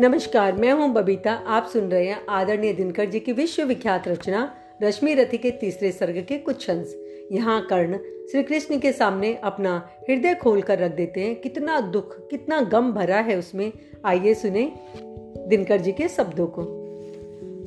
नमस्कार, मैं हूँ बबीता। आप सुन रहे हैं आदरणीय दिनकर जी की विश्वविख्यात रचना, रश्मि रथी के तीसरे सर्ग के कुछ अंश। यहाँ कर्ण श्री कृष्ण के सामने अपना हृदय खोल कर रख देते हैं। कितना दुख, कितना गम भरा है उसमें। आइए सुने दिनकर जी के शब्दों को।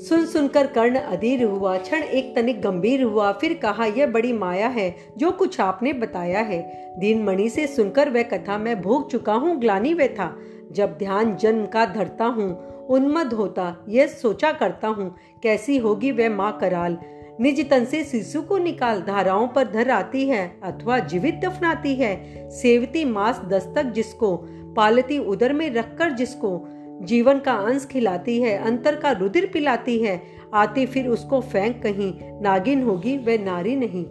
सुन सुनकर कर्ण अधीर हुआ, क्षण एक तनिक गंभीर हुआ, फिर कहा, यह बड़ी माया है, जो कुछ आपने बताया है। दीन मणि से सुनकर वह कथा मैं भोग चुका हूँ, ग्लानी वे था। जब ध्यान जन्म का धरता हूँ उन्मद होता, यह सोचा करता हूँ, कैसी होगी वह माँ कराल। निज तन से शिशु को निकाल, धाराओं पर धर आती है, अथवा जीवित दफनाती है। सेवती मास दस्तक जिसको, पालती उदर में रखकर जिसको जीवन का अंश खिलाती है, अंतर का रुधिर पिलाती है। आती फिर उसको फेंक कहीं, नागिन होगी वह नारी नहीं।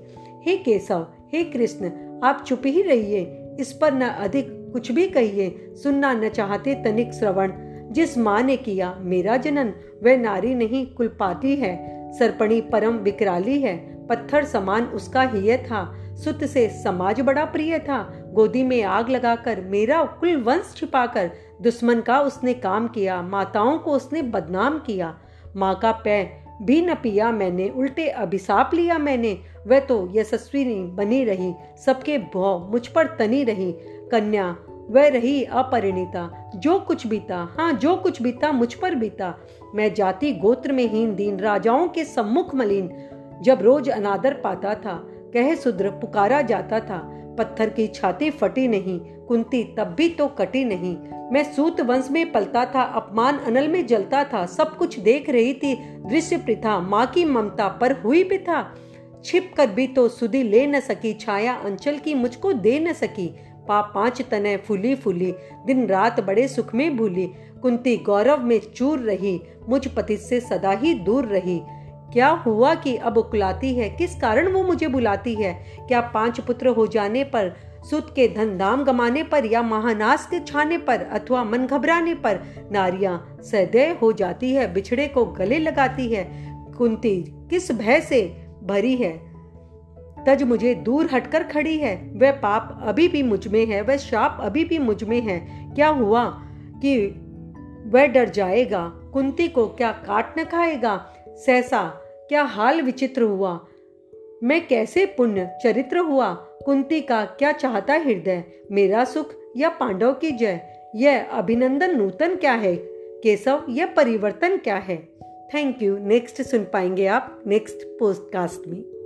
हे केशव, हे कृष्ण, आप चुप ही रहिए, इस पर न अधिक कुछ भी कहिए, सुनना न चाहते तनिक श्रवण। जिस माँ ने किया मेरा जनन, वह नारी नहीं, कुलपाती है, सरपणी परम विकराली है, पत्थर समान उसका हिय था। सुत से समाज बड़ा प्रिय था, गोदी में आग लगाकर मेरा कुल वंश छिपाकर दुश्मन का उसने काम किया, माताओं को उसने बदनाम किया। माँ का पै भी न पिया मैंने, उल्टे अभिशाप लिया मैंने। वह तो यशस्वी बनी रही, सबके भौ मुझ पर तनी रही। कन्या, वह रही अपरिणीता, जो कुछ बीता हाँ जो कुछ बीता मुझ पर बीता। मैं जाति गोत्र में हीन, दीन राजाओं के सम्मुख मलिन। जब रोज अनादर पाता था, कह सुद्र पुकारा जाता था। पत्थर की छाती फटी नहीं कुंती तब भी तो कटी नहीं। मैं सूत वंश में पलता था, अपमान अनल में जलता था, सब कुछ देख रही थी, दृश्य प्रथा माँ की ममता पर हुई भी था। छिप कर भी तो सुधी ले न सकी, छाया अंचल की मुझको दे न सकी। पाप पाँच तने फूली फूली, दिन रात बड़े सुख में भूली। कुंती गौरव में चूर रही, मुझ पति से सदा ही दूर रही। क्या हुआ कि अब उकलाती है? किस कारण वो मुझे बुलाती है? क्या पाँच पुत्र हो जाने पर सुत के धन दाम गमाने पर या महानाश के छाने पर अथवा मन घबराने पर नारियाँ सदैव हो जाती है, बिछड़े को गले लगाती है। कुंती, किस भय से भरी है? तज मुझे दूर हटकर खड़ी है। वह पाप अभी भी मुझमें है, वह शाप अभी भी मुझमें है। क्या हुआ कि वह डर जाएगा? कुंती को क्या काट न खाएगा? सहसा क्या हाल विचित्र हुआ? मैं कैसे पुण्य, चरित्र हुआ? कुंती का क्या चाहता हृदय? मेरा सुख या पांडव की जय? यह अभिनंदन नूतन क्या है? केशव, यह परिवर्तन क्या है? थैंक यू नेक्स्ट सुन पाएँगे आप नेक्स्ट पोस्टकास्ट में।